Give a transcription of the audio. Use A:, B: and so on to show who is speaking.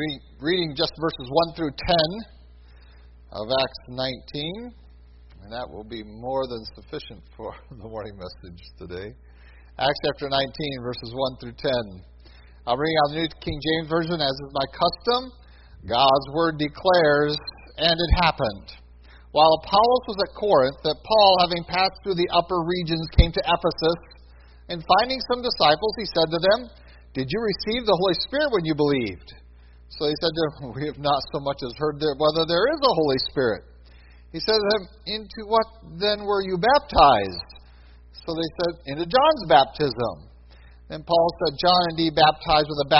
A: re- reading just verses 1 through 10 of Acts 19, and that will be more than sufficient for the morning message today. Acts chapter 19, verses 1 through 10. I'll read out the New King James Version as is my custom. God's word declares, and it happened. While Apollos was at Corinth, that Paul, having passed through the upper regions, came to Ephesus, and finding some disciples, he said to them, Did you receive the Holy Spirit when you believed? So he said to them, We have not so much as heard there, whether there is a Holy Spirit. He said to them, Into what then were you baptized? So they said, Into John's baptism. Then Paul said, John indeed baptized with a